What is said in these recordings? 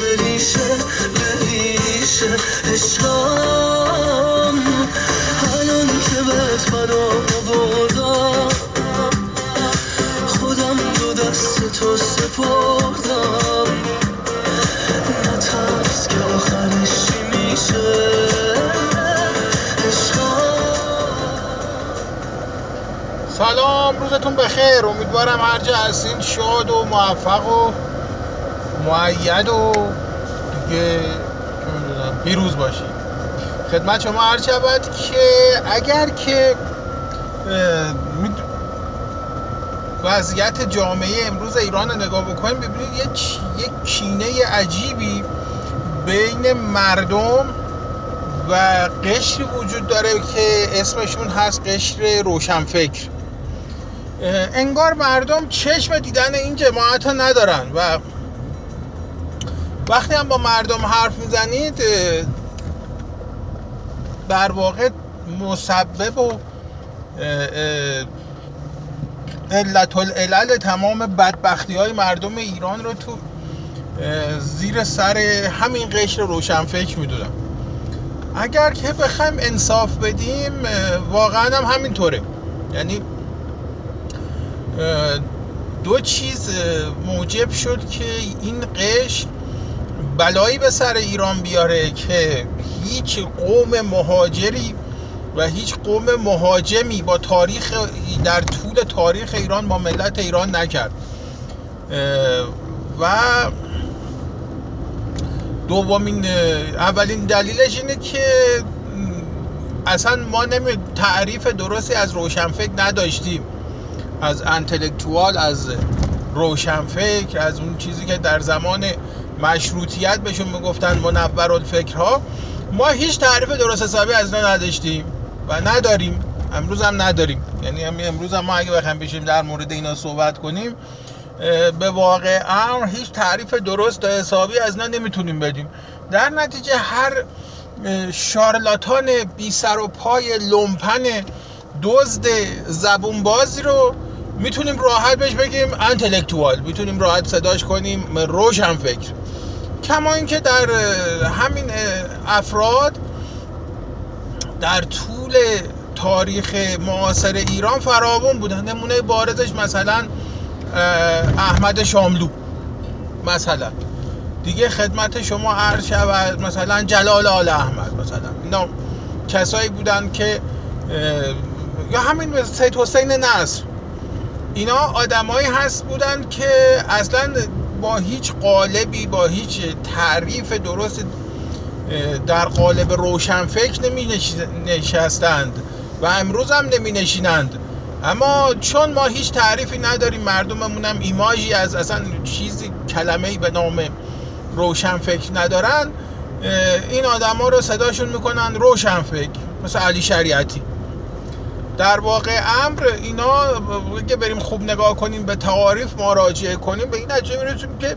به ریشه ریشه عشقم الان که بهت من آوردم خودم دو دست تو سپردم. نترس که آخرش چی میشه. سلام روزتون بخیر. امیدوارم هر جا هستین شاد و موفق و معید و دیگه پیروز باشید خدمت شما عرض شود که اگر که وضعیت جامعه امروز ایران رو نگاه بکنیم ببینید یک کینه عجیبی بین مردم و قشری وجود داره که اسمشون هست قشر روشنفکر. انگار مردم چشم دیدن این جماعت ها ندارن و وقتی هم با مردم حرف می‌زنید در واقع مسبب و علت العلل تمام بدبختی های مردم ایران رو تو زیر سر همین قشر روشنفکر می‌دونم. اگر که بخوایم انصاف بدیم واقعا هم همینطوره. یعنی دو چیز موجب شد که این قشر بلایی به سر ایران بیاره که هیچ قوم مهاجری و هیچ قوم مهاجمی با تاریخ در طول تاریخ ایران با ملت ایران نکرد. و دومین اولین دلیلش اینه که اصلا ما نمی تعریف درستی از روشنفکر نداشتیم. از انتلکتوال از روشنفکر از اون چیزی که در زمان مشروطیت بهشون می‌گفتن منور الفکرها. ما هیچ تعریف درست حسابی از اینا نداشتیم و نداریم. امروز هم نداریم. یعنی امروز هم ما اگه بخوایم بشیم در مورد اینا صحبت کنیم به واقع امر هیچ تعریف درست و حسابی از اینا نمی‌تونیم بدیم. در نتیجه هر شارلاتان بی سر و پای لومپن دزد زبون بازی رو می‌تونیم راحت بهش بگیم انتلکتوال می‌تونیم راحت صداش کنیم روشن فکر. کما اینکه در همین افراد در طول تاریخ معاصر ایران فراوان بودن. نمونه بارزش مثلا احمد شاملو مثلا. دیگه خدمت شما عرض شود مثلا جلال آل احمد مثلا. اینا کسایی بودن که یا همین سید حسین نصر. اینا آدمایی هست بودن که اصلا با هیچ قالبی با هیچ تعریف درست در قالب روشنفکر نمی نشستند و امروز هم نمی نشینند اما چون ما هیچ تعریفی نداریم مردممون هم ایماژی از اصلا چیزی کلمه به نام روشنفکر ندارن این آدما رو صداشون می‌کنن روشنفکر مثل علی شریعتی. در واقع امر اینا که بریم خوب نگاه کنیم به تعاریف مراجعه کنیم. به این نتیجه می‌رسیم که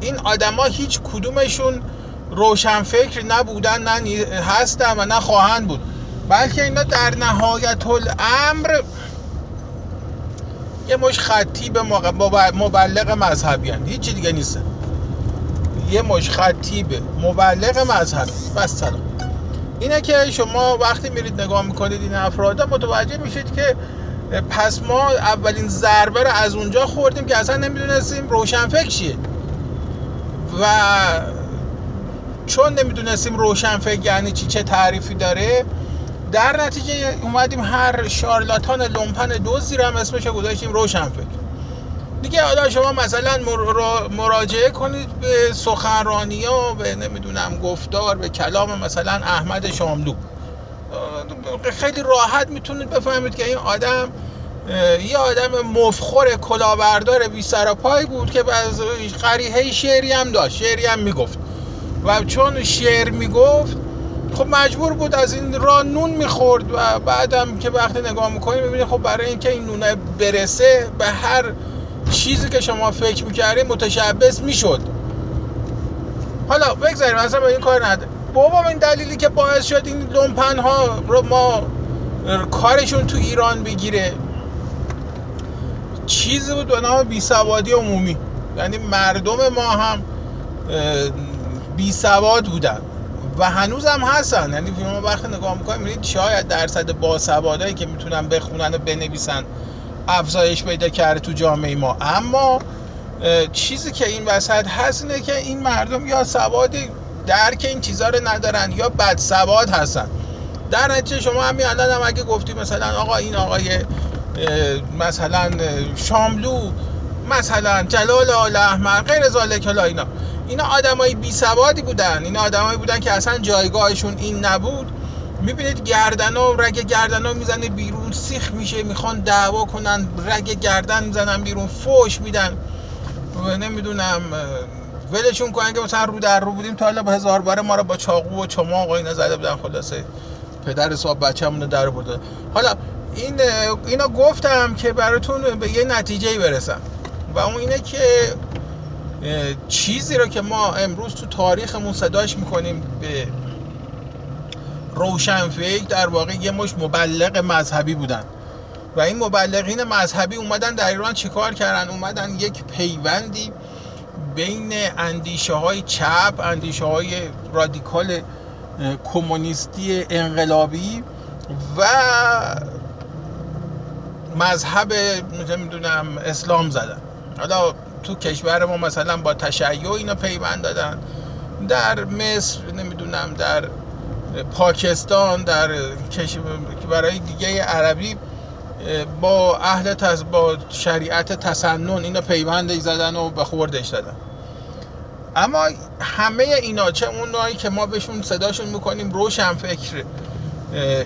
این آدما هیچ کدومشون روشنفکر نبودن نه هستن و نه خواهند بود. بلکه اینا در نهایت الامر یه مش خطی به مبلغ مذهبی هن. هیچی دیگه نیستن یه مش خطی به مبلغ مذهبی. بس سلام. اینه که شما وقتی میرید نگاه می‌کنید این افراد متوجه میشید که پس ما اولین ضربه رو از اونجا خوردیم که اصلا نمی‌دونستیم روشنفکر چیه. و چون نمی‌دونستیم روشنفکر یعنی چی چه تعریفی داره در نتیجه اومدیم هر شارلاتان لومپن دوزی رو هم اسمش گذاشتیم روشنفکر. دیگه حالا شما مثلا مراجعه کنید به سخنرانی ها به نمی‌دونم گفتار به کلام مثلا احمد شاملو. خیلی راحت می‌تونید بفهمید که این آدم یه آدم مفخور کلاهبردار بی سر پای بود که از قریحه شعری هم داشت شعری هم می‌گفت. و چون شعر می‌گفت خب مجبور بود از این راه نون می‌خورد و بعدم که وقتی نگاه می‌کنید می‌بینید خب برای اینکه این نونه برسه به هر چیزی که شما فکر می‌کردید متشبس می‌شد. حالا بگذاریم اصلا به این کار نده. بابا این دلیلی که باعث شد این لومپن ها رو ما کارشون تو ایران بگیره. چیزی بود به نام بیسوادی عمومی. یعنی مردم ما هم بی سواد بودن و هنوز هم هستن. یعنی ما وقتی نگاه می‌کنیم شاید درصد باسوادایی که می‌تونن بخونن و بنویسن افزایش پیدا کرده تو جامعه ما. اما چیزی که این وسط هست اینه که این مردم یا سوادی درک این چیزها رو ندارن یا بد سواد هستن. در نتیجه شما همین الان هم اگه گفتی مثلا آقا این آقای مثلا شاملو مثلا جلال آل احمر غیر ذالک اینا. اینا آدمای بی سوادی بودن. اینا آدمایی بودن که اصلا جایگاهشون این نبود. می‌بینید گردنا رگ گردنا می‌زنه بیرون سیخ میشه می‌خوان دعوا کنن رگ گردن می‌زنن بیرون فوش میدن. نمی‌دونم ولشون کنن که مثلا رو در رو بودیم تا حالا با هزار باره ما رو با چاقو و چماق و اینا زده بودن خلاصه. پدر حساب بچه‌مون در برده حالا این اینا گفتم که براتون به یه نتیجه برسم. و اون اینه که چیزی رو که ما امروز تو تاریخمون صداش می‌کنیم به روشنفکر در واقع یه مش مبلغ مذهبی بودن. و این مبلغین مذهبی اومدن در ایران چیکار کردن؟ اومدن یک پیوندی بین اندیشه های چپ اندیشه های رادیکال کمونیستی انقلابی و مذهب نمی‌دونم اسلام زدن. حالا تو کشور ما مثلا با تشیع اینا پیوند دادن. در مصر نمی‌دونم در پاکستان در برای دیگه عربی با اهل تز... با شریعت تسنن اینا پیوند زدن و به خوردش دادن اما همه اینا چه اونایی که ما بهشون صداشون می‌کنیم روشن فکر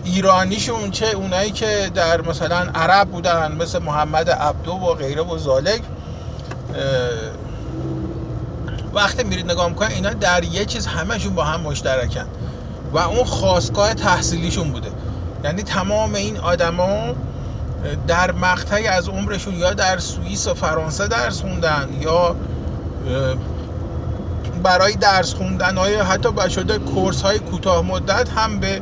ایرانیشون چه اونایی که در مثلا عرب بودن مثل محمد عبدو و غیره و زالک وقتی میرید نگاه می‌کنن اینا در یه چیز همشون با هم مشترکن. و اون خواستگاه تحصیلیشون بوده. یعنی تمام این آدما در مقطعی از عمرشون یا در سوئیس و فرانسه درس خوندن یا برای درس خوندن های حتی شده کورس های کوتاه مدت هم به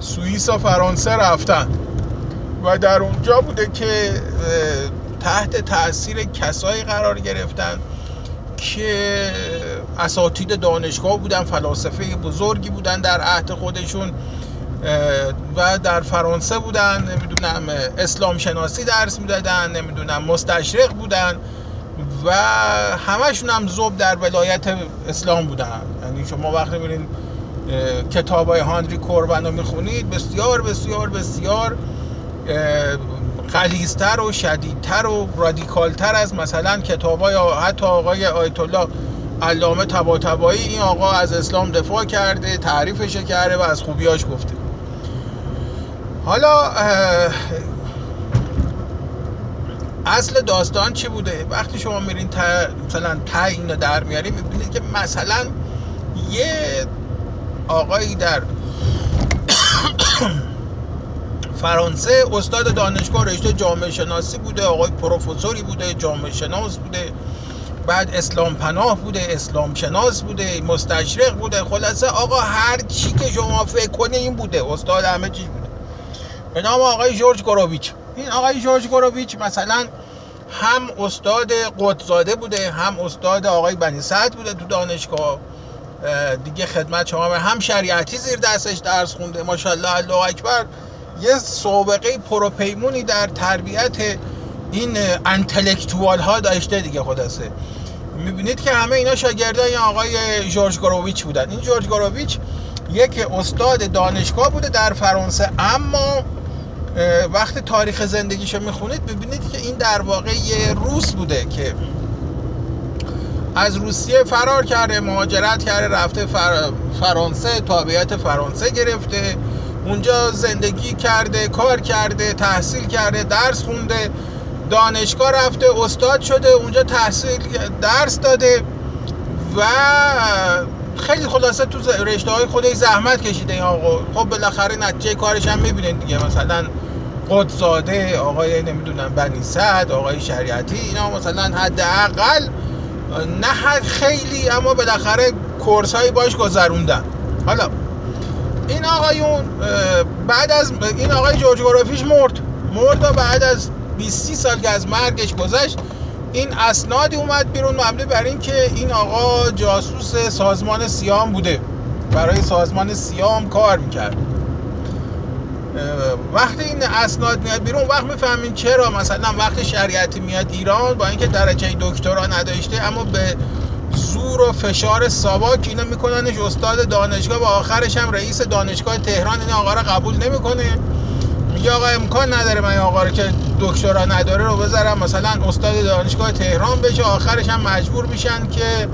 سوئیس و فرانسه رفتن. و در اونجا بوده که تحت تاثیر کسایی قرار گرفتن. که اساتید دانشگاه بودن فلاسفه بزرگی بودن در عهد خودشون و در فرانسه بودن نمی‌دونم اسلام شناسی درس می‌دادن نمی‌دونم مستشرق بودن و همشون هم زوب در ولایت اسلام بودن. یعنی شما وقتی میرین کتاب های هانری کوربن رو می‌خونید بسیار بسیار بسیار غلیظتر و شدیدتر و رادیکالتر از مثلا کتاب های حتی آقای آیت الله علامه طباطبایی این آقا از اسلام دفاع کرده تعریفش کرده و از خوبیاش گفته. حالا اصل داستان چی بوده؟ وقتی شما میرین مثلا تا اینو در میاریم می‌بینید که مثلا یه آقایی در فرانسه استاد دانشگاه رشته جامعه شناسی بوده آقای پروفسوری بوده جامعه شناس بوده. بعد اسلام پناه بوده اسلام شناس بوده مستشرق بوده. خلاصه آقا هر چی که شما فکر کنه این بوده. استاد همه چیز بوده. به نام آقای جورج گوروویچ این آقای جورج گوروویچ مثلا هم استاد قدزاده بوده هم استاد آقای بنی سعد بوده تو دانشگاه. دیگه خدمت شما هم شریعتی زیر دستش درس خونده. ماشاءالله الله اکبر. یه سابقه پروپیمونی در تربیت این انتلکتوال ها داشته دیگه خلاصه. می‌بینید که همه اینا شاگردای آقای جورج گوروویچ بودن. این جورج گوروویچ یک استاد دانشگاه بوده در فرانسه اما وقتی تاریخ زندگیشو می‌خونید ببینید که این در واقع یه روس بوده که از روسیه فرار کرده مهاجرت کرده رفته فر... فرانسه تابعیت فرانسه گرفته. اونجا زندگی کرده کار کرده تحصیل کرده درس خونده دانشگاه رفته استاد شده اونجا تحصیل درس داده و خیلی خلاصه تو رشته های خودش زحمت کشیده این آقا. خب بالاخره نتیجه کارش هم می‌بینید دیگه. مثلا قدزاده آقای نمی‌دونم بنی سعد آقای شریعتی اینا مثلا حداقل نه خیلی اما بالاخره کورس هایی باش گذروندن. حالا این آقایون بعد از این آقای جورج گرافیش مرد. مرد و بعد از 20 سال که از مرگش گذشت این اسنادی اومد بیرون مبنی بر اینکه این آقا جاسوس سازمان سیام بوده. برای سازمان سیام کار می‌کرد. وقتی این اسناد میاد بیرون وقت می‌فهمین چرا؟ مثلا وقتی شریعتی میاد ایران با اینکه درجه دکترا نداشته اما به زور و فشار ساواک اینو میکننش. استاد دانشگاه و آخرش هم رئیس دانشگاه تهران این آقا رو قبول نمی‌کنه. میگه آقا امکان نداره من آقا رو که دکترا نداره رو بذارم. مثلا استاد دانشگاه تهران بشه آخرش هم مجبور میشن که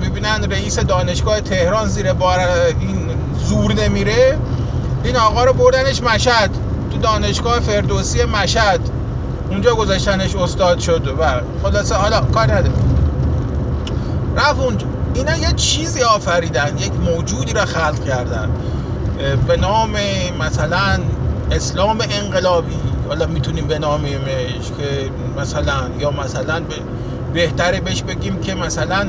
می‌بینن رئیس دانشگاه تهران زیر بار این زور نمیره. این آقا رو بردنش مشهد. تو دانشگاه فردوسی مشهد. اونجا گذاشتنش استاد شد و خلاصه حالا کار نداره رفت اونجا. اینا یه چیزی آفریدن یک موجودی را خلق کردن. به نام مثلا اسلام انقلابی. حالا می‌تونیم به نامش که مثلا یا مثلا بهتره بهش بگیم که مثلا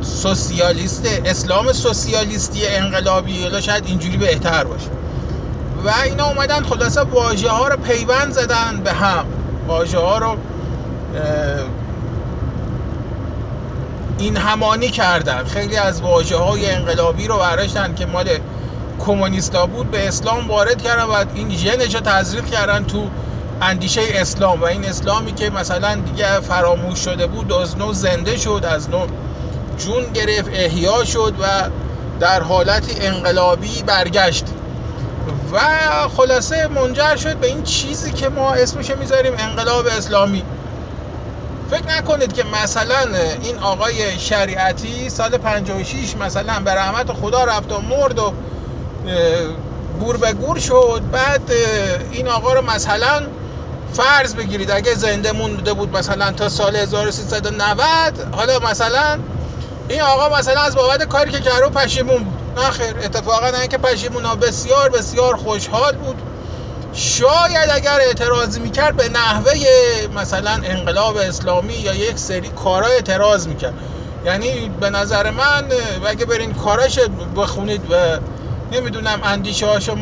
سوسیالیست اسلام سوسیالیستی انقلابی. حالا شاید اینجوری بهتر باشه. و اینا اومدن خلاصه واژه ها رو پیوند زدن به هم. واژه ها رو این همانی کردن. خیلی از واجه های انقلابی رو برداشتن که مال کمونیستا بود به اسلام وارد کردن و این ژنش رو تزریق کردن تو اندیشه اسلام. و این اسلامی که مثلا دیگه فراموش شده بود از نو زنده شد از نو جون گرفت احیا شد و در حالتی انقلابی برگشت. و خلاصه منجر شد به این چیزی که ما اسمش می‌ذاریم انقلاب اسلامی. فکر نکنید که مثلا این آقای شریعتی سال 56 مثلا به رحمت خدا رفت و مرد و گور به گور شد بعد این آقا رو مثلا فرض بگیرید اگه زنده مونده بود مثلا تا سال 1390 حالا مثلا این آقا مثلا از بابت کاری که کرده پشیمون بود. نه اتفاقا نه که پشیمون ها بسیار بسیار خوشحال بود. شاید اگر اعتراضی می‌کرد به نحوه مثلا انقلاب اسلامی یا یک سری کارا اعتراض می‌کرد. یعنی به نظر من اگه برین کاراش بخونید و نمی‌دونم اندیشه هاشو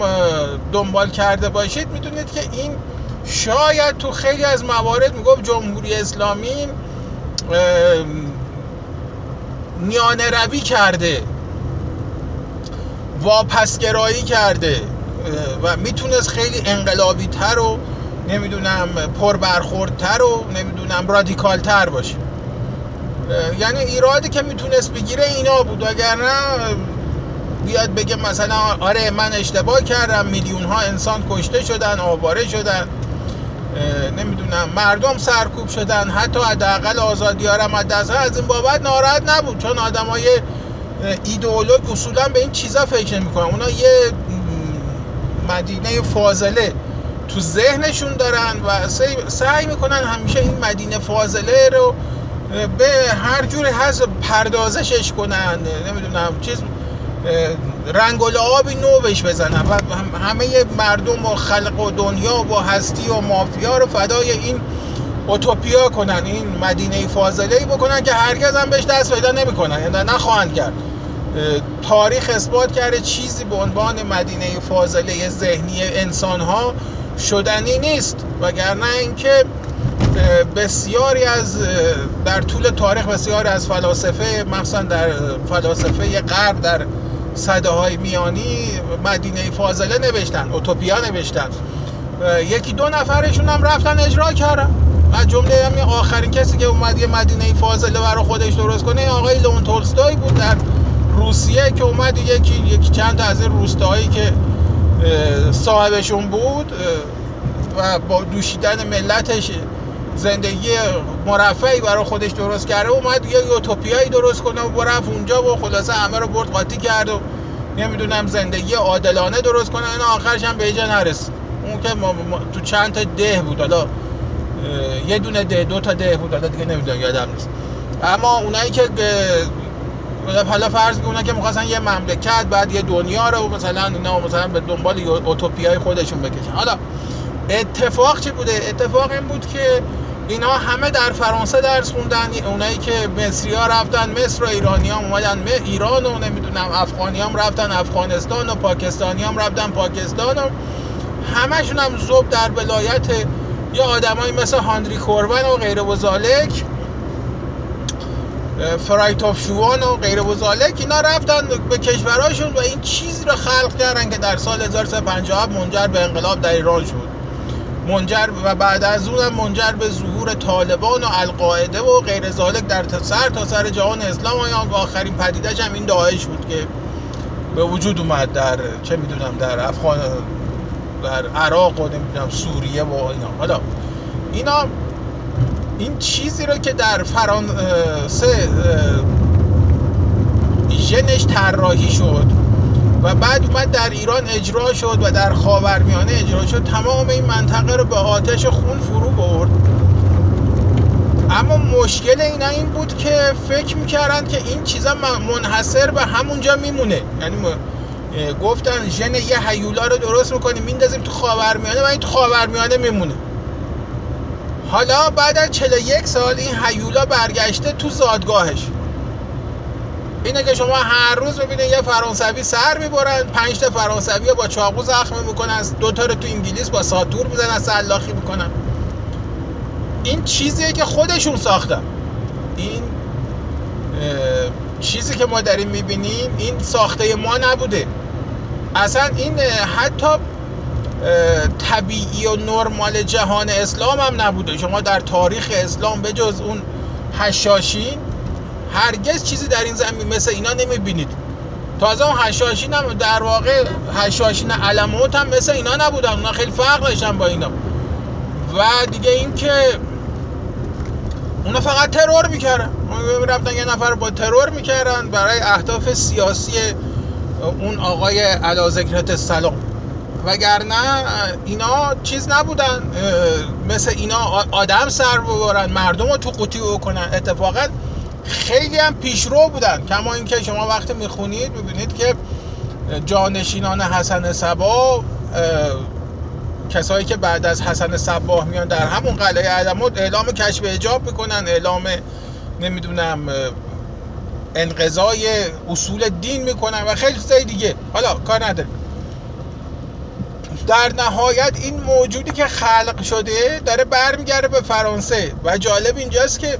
دنبال کرده باشید می‌دونید که این شاید تو خیلی از موارد می‌گفت جمهوری اسلامی میانه روی کرده واپسگرایی کرده. و می‌تونست خیلی انقلابی تر و نمی‌دونم پربرخوردتر و نمی‌دونم رادیکال تر باشه یعنی ایرادی که می‌تونست بگیره اینا بود. نه بیاد بگه مثلا آره من اشتباه کردم میلیون ها انسان کشته شدن آواره شدن. نمی‌دونم مردم سرکوب شدن. حتی حداقل آزادی ها از از این بابت ناراحت نبود. چون آدمای ایدئولوگ اصولا به این چیزا فکر نمی‌کنن. اونا یه مدینه فاضله تو ذهنشون دارن و سعی می‌کنن همیشه این مدینه فاضله رو به هر جوری هست پردازشش کنن. نمی‌دونم چیز رنگ و لعابی نو بهش بزنن. و همه مردم و خلق و دنیا و هستی و مافیا رو فدای این اوتوپیا کنن این مدینه فاضله ای بکنن که هرگز هم بهش دست پیدا نمی‌کنن یعنی نخواهند کرد. تاریخ اثبات کرده چیزی به عنوان مدینه فاضله ذهنی انسان ها شدنی نیست وگرنه اینکه بسیاری از در طول تاریخ بسیاری از فلاسفه مخصوصا در فلاسفه غرب در صده های میانی مدینه فاضله نوشتن اوتوپیا نوشتن. یکی دو نفرشون هم رفتن اجرا کردن. و جمله همین آخرین کسی که اومد یه مدینه فاضله برای خودش درست کنه آقای لون تولستوی بود در روسیه که اومد یکی یکی چند تا از این روستاهایی که صاحبشون بود و با دوشیدن ملتش زندگی مرفعی برای خودش درست کرده اومد یه یوتوپیایی درست کنه و رفت اونجا و خلاصه همه رو برد قاطی کرد و نمی‌دونم زندگی عادلانه درست کنه. اینا آخرش هم به اینجا نرسید. اون که تو چند تا ده بود حالا یه دونه ده دو تا ده بود حالا دیگه نمی‌دونم یادم نیست. اما اونایی که حالا فرض کنه که می‌خواستن یه مملکت بعد یه دنیا رو مثلا اینا مثلا به دنبال اوتوپیای خودشون بکشن. حالا اتفاق چی بوده؟ اتفاق این بود که اینا همه در فرانسه درس خوندن اونایی که مصری ها رفتن مصر و ایرانی هم اومدن ایران و نمی‌دونم افغانی هم رفتن افغانستان و پاکستانی هم رفتن پاکستان و همشون هم زوب در ولایت یا آدمایی مثل هانری کوربن و غیر و زالک فرایتوف شوان و غیر و زالک اینا رفتن به کشورهاشون و این چیزی رو خلق کردن که در سال 1357 منجر به انقلاب در ایران شد. منجر و بعد از اون هم منجر به ظهور طالبان و القاعده و غیر زالک در سر تا سر جهان اسلام و آخرین پدیدش هم این داعش بود که به وجود اومد در چه می‌دونم در افغان در عراق و نمی‌دونم سوریه و اینا. حالا اینا این چیزی رو که در فرانسه ژنش طراحی شد و بعد اومد در ایران اجرا شد و در خاورمیانه اجرا شد تمام این منطقه رو به آتش خون فرو برد. اما مشکل اینا این بود که فکر می‌کردن که این چیزا منحصر به همونجا میمونه. یعنی گفتن ژن یه هیولا رو درست می‌کنیم میندازیم تو خاورمیانه و این تو خاورمیانه میمونه. حالا بعد از 41 سال این هیولا برگشته تو زادگاهش. اینه که شما هر روز ببینید یه فرانسوی سر می‌برن پنج تا فرانسوی با چاقو زخم می‌کنن دو تا رو تو انگلیس با ساتور می‌زنن سلاخی می‌کنن. این چیزیه که خودشون ساختن. این چیزی که ما داریم می‌بینیم این ساخته ما نبوده. اصلا این حتی طبیعی و نرمال جهان اسلام هم نبوده. شما در تاریخ اسلام به جز اون هشاشین هرگز چیزی در این زمین مثل اینا نمی‌بینید. تازه اون هشاشین هم در واقع هشاشین علموت هم مثل اینا نبودن. اونا خیلی فرق داشتن با اینا. و دیگه این که اونا فقط ترور می‌کردن. رفتن یه نفر با ترور می‌کردن برای اهداف سیاسی اون آقای علا ذکرت سلام وگرنه اینا چیز نبودن مثل اینا آدم سر ببرن مردم رو تو قوطی بکنن. اتفاقا خیلی هم پیشرو بودن. کما اینکه شما وقتی می‌خونید می‌بینید که جانشینان حسن سبا کسایی که بعد از حسن صباه میان در همون قلعه عدمود اعلام کشف اجاب می‌کنن اعلام نمی‌دونم انقضای اصول دین می‌کنن و خیلی چیزای دیگه. حالا کار نداریم. در نهایت این موجودی که خلق شده داره برمیگرده به فرانسه. و جالب اینجاست که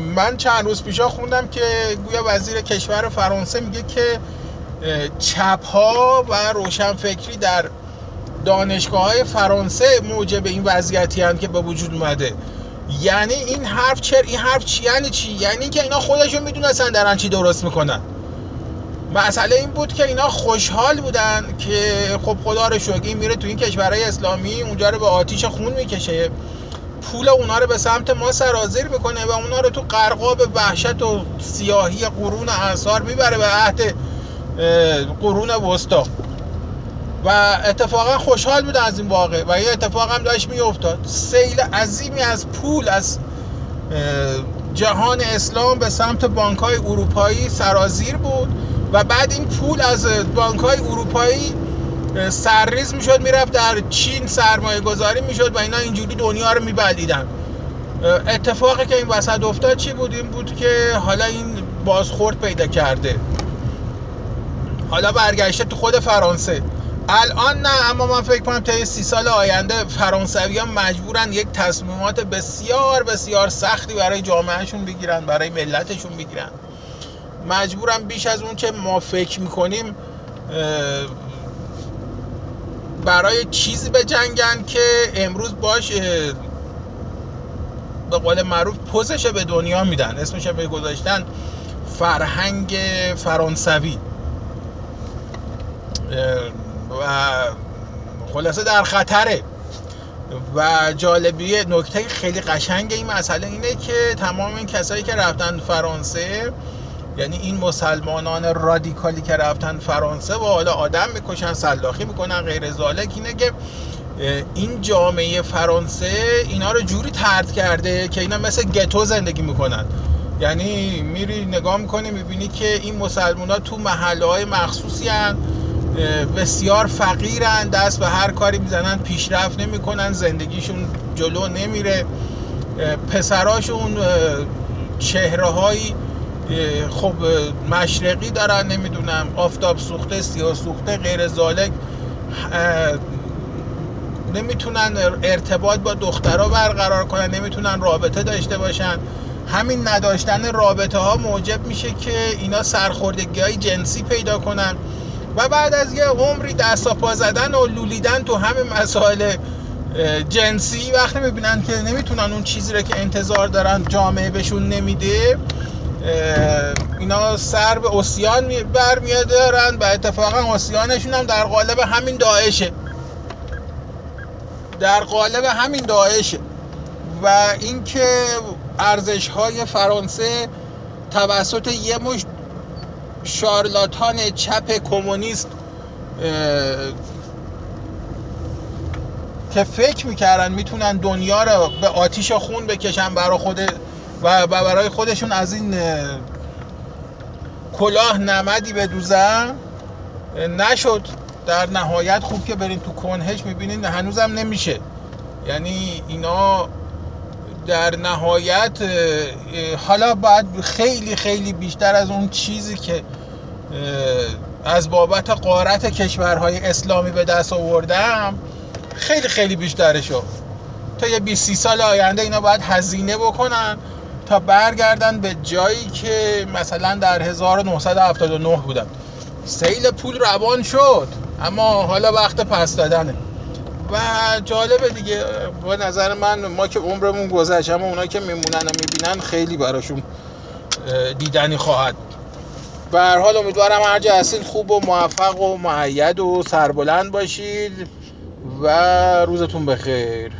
من چند روز پیشا خوندم که گویا وزیر کشور فرانسه میگه که چپ ها و روشنفکری در دانشگاه های فرانسه موجب این وضعیتی هم که به وجود اومده. یعنی این حرف چر این حرف چی یعنی چی؟ یعنی که اینا خودشون می‌دونستن دارن چی درست می‌کنن. مسئله این بود که اینا خوشحال بودن که خب خدا رو شکر میره تو این کشورهای اسلامی اونجا رو به آتیش خون می‌کشه. پول اونا رو به سمت ما سرازیر می‌کنه و اونا رو تو قرقاب وحشت و سیاهی قرون انصار می‌بره به عهد قرون وسطا. و اتفاقا خوشحال بودن از این واقع و این اتفاق هم داشت میافتاد. سیل عظیمی از پول از جهان اسلام به سمت بانک های اروپایی سرازیر بود. و بعد این پول از بانک های اروپایی سرریز می‌شد می‌رفت در چین سرمایه گذاری می‌شد و اینا اینجوری دنیا رو میبلدیدن اتفاقی که این وسط افتاد چی بود؟ این بود که حالا این بازخورد پیدا کرده. حالا برگشته تو خود فرانسه. الان نه اما من فکر کنم تا سی سال آینده فرانسوی ها مجبورن یک تصمیمات بسیار بسیار سختی برای جامعهشون بگیرن برای ملتشون بگیرن. مجبورن بیش از اون که ما فکر می‌کنیم برای چیزی به جنگن که امروز باش به قول معروف پوزش به دنیا میدن اسمش به گذاشتن فرهنگ فرانسوی. و خلاصه در خطره. و جالبی نکته خیلی قشنگ این مسئله اینه که تمام این کسایی که رفتن فرانسه یعنی این مسلمانان رادیکالی که رفتن فرانسه و حالا آدم می‌کشن سلاخی می‌کنن غیر زالک اینه که این جامعه فرانسه اینا رو جوری ترد کرده که اینا مثل گتو زندگی می‌کنن. یعنی میری نگاه می‌کنی می‌بینی که این مسلمان ها تو محله های مخصوصی هن بسیار فقیرن دست به هر کاری می‌زنن پیشرفت نمی‌کنن زندگیشون جلو نمیره. پسراشون چهره هایی خب مشرقی دارن نمی‌دونم آفتاب سوخته سیاه سوخته غیر زالک نمی‌تونن ارتباط با دخترها برقرار کنن نمی‌تونن رابطه داشته باشن. همین نداشتن رابطه ها موجب میشه که اینا سرخوردگی های جنسی پیدا کنن. و بعد از یه عمری دست پا زدن و لولیدن تو همه مسائل جنسی وقتی می‌بینن که نمی‌تونن اون چیزی رو که انتظار دارن جامعه بهشون نمیده اینا سر به اسیان برمیادارن و اتفاقا اسیانشون هم در قالب همین داعشه. در قالب همین داعشه. و اینکه ارزش های فرانسه توسط یه مش شارلاتان چپ کمونیست که فکر می‌کردن می‌تونن دنیا رو به آتیش خون بکشن برای خود و برای خودشون از این کلاه نمدی بدوزن. نشد. در نهایت خوب که برین تو کنهش می‌بینین هنوزم نمیشه. یعنی اینا در نهایت حالا باید خیلی خیلی بیشتر از اون چیزی که از بابت قارت کشورهای اسلامی به دست آوردم خیلی خیلی بیشترشو. تا یه 20 سال آینده اینا باید هزینه بکنن. تا برگردن به جایی که مثلا در 1979 بودن. سیل پول روان شد اما حالا وقت پس دادنه. و جالبه دیگه به نظر من ما که عمرمون گذشت اما اونا که میمونن و می‌بینن خیلی براشون دیدنی خواهد. به هر حال امیدوارم هر جا هستید خوب و موفق و معید و سربلند باشید و روزتون بخیر.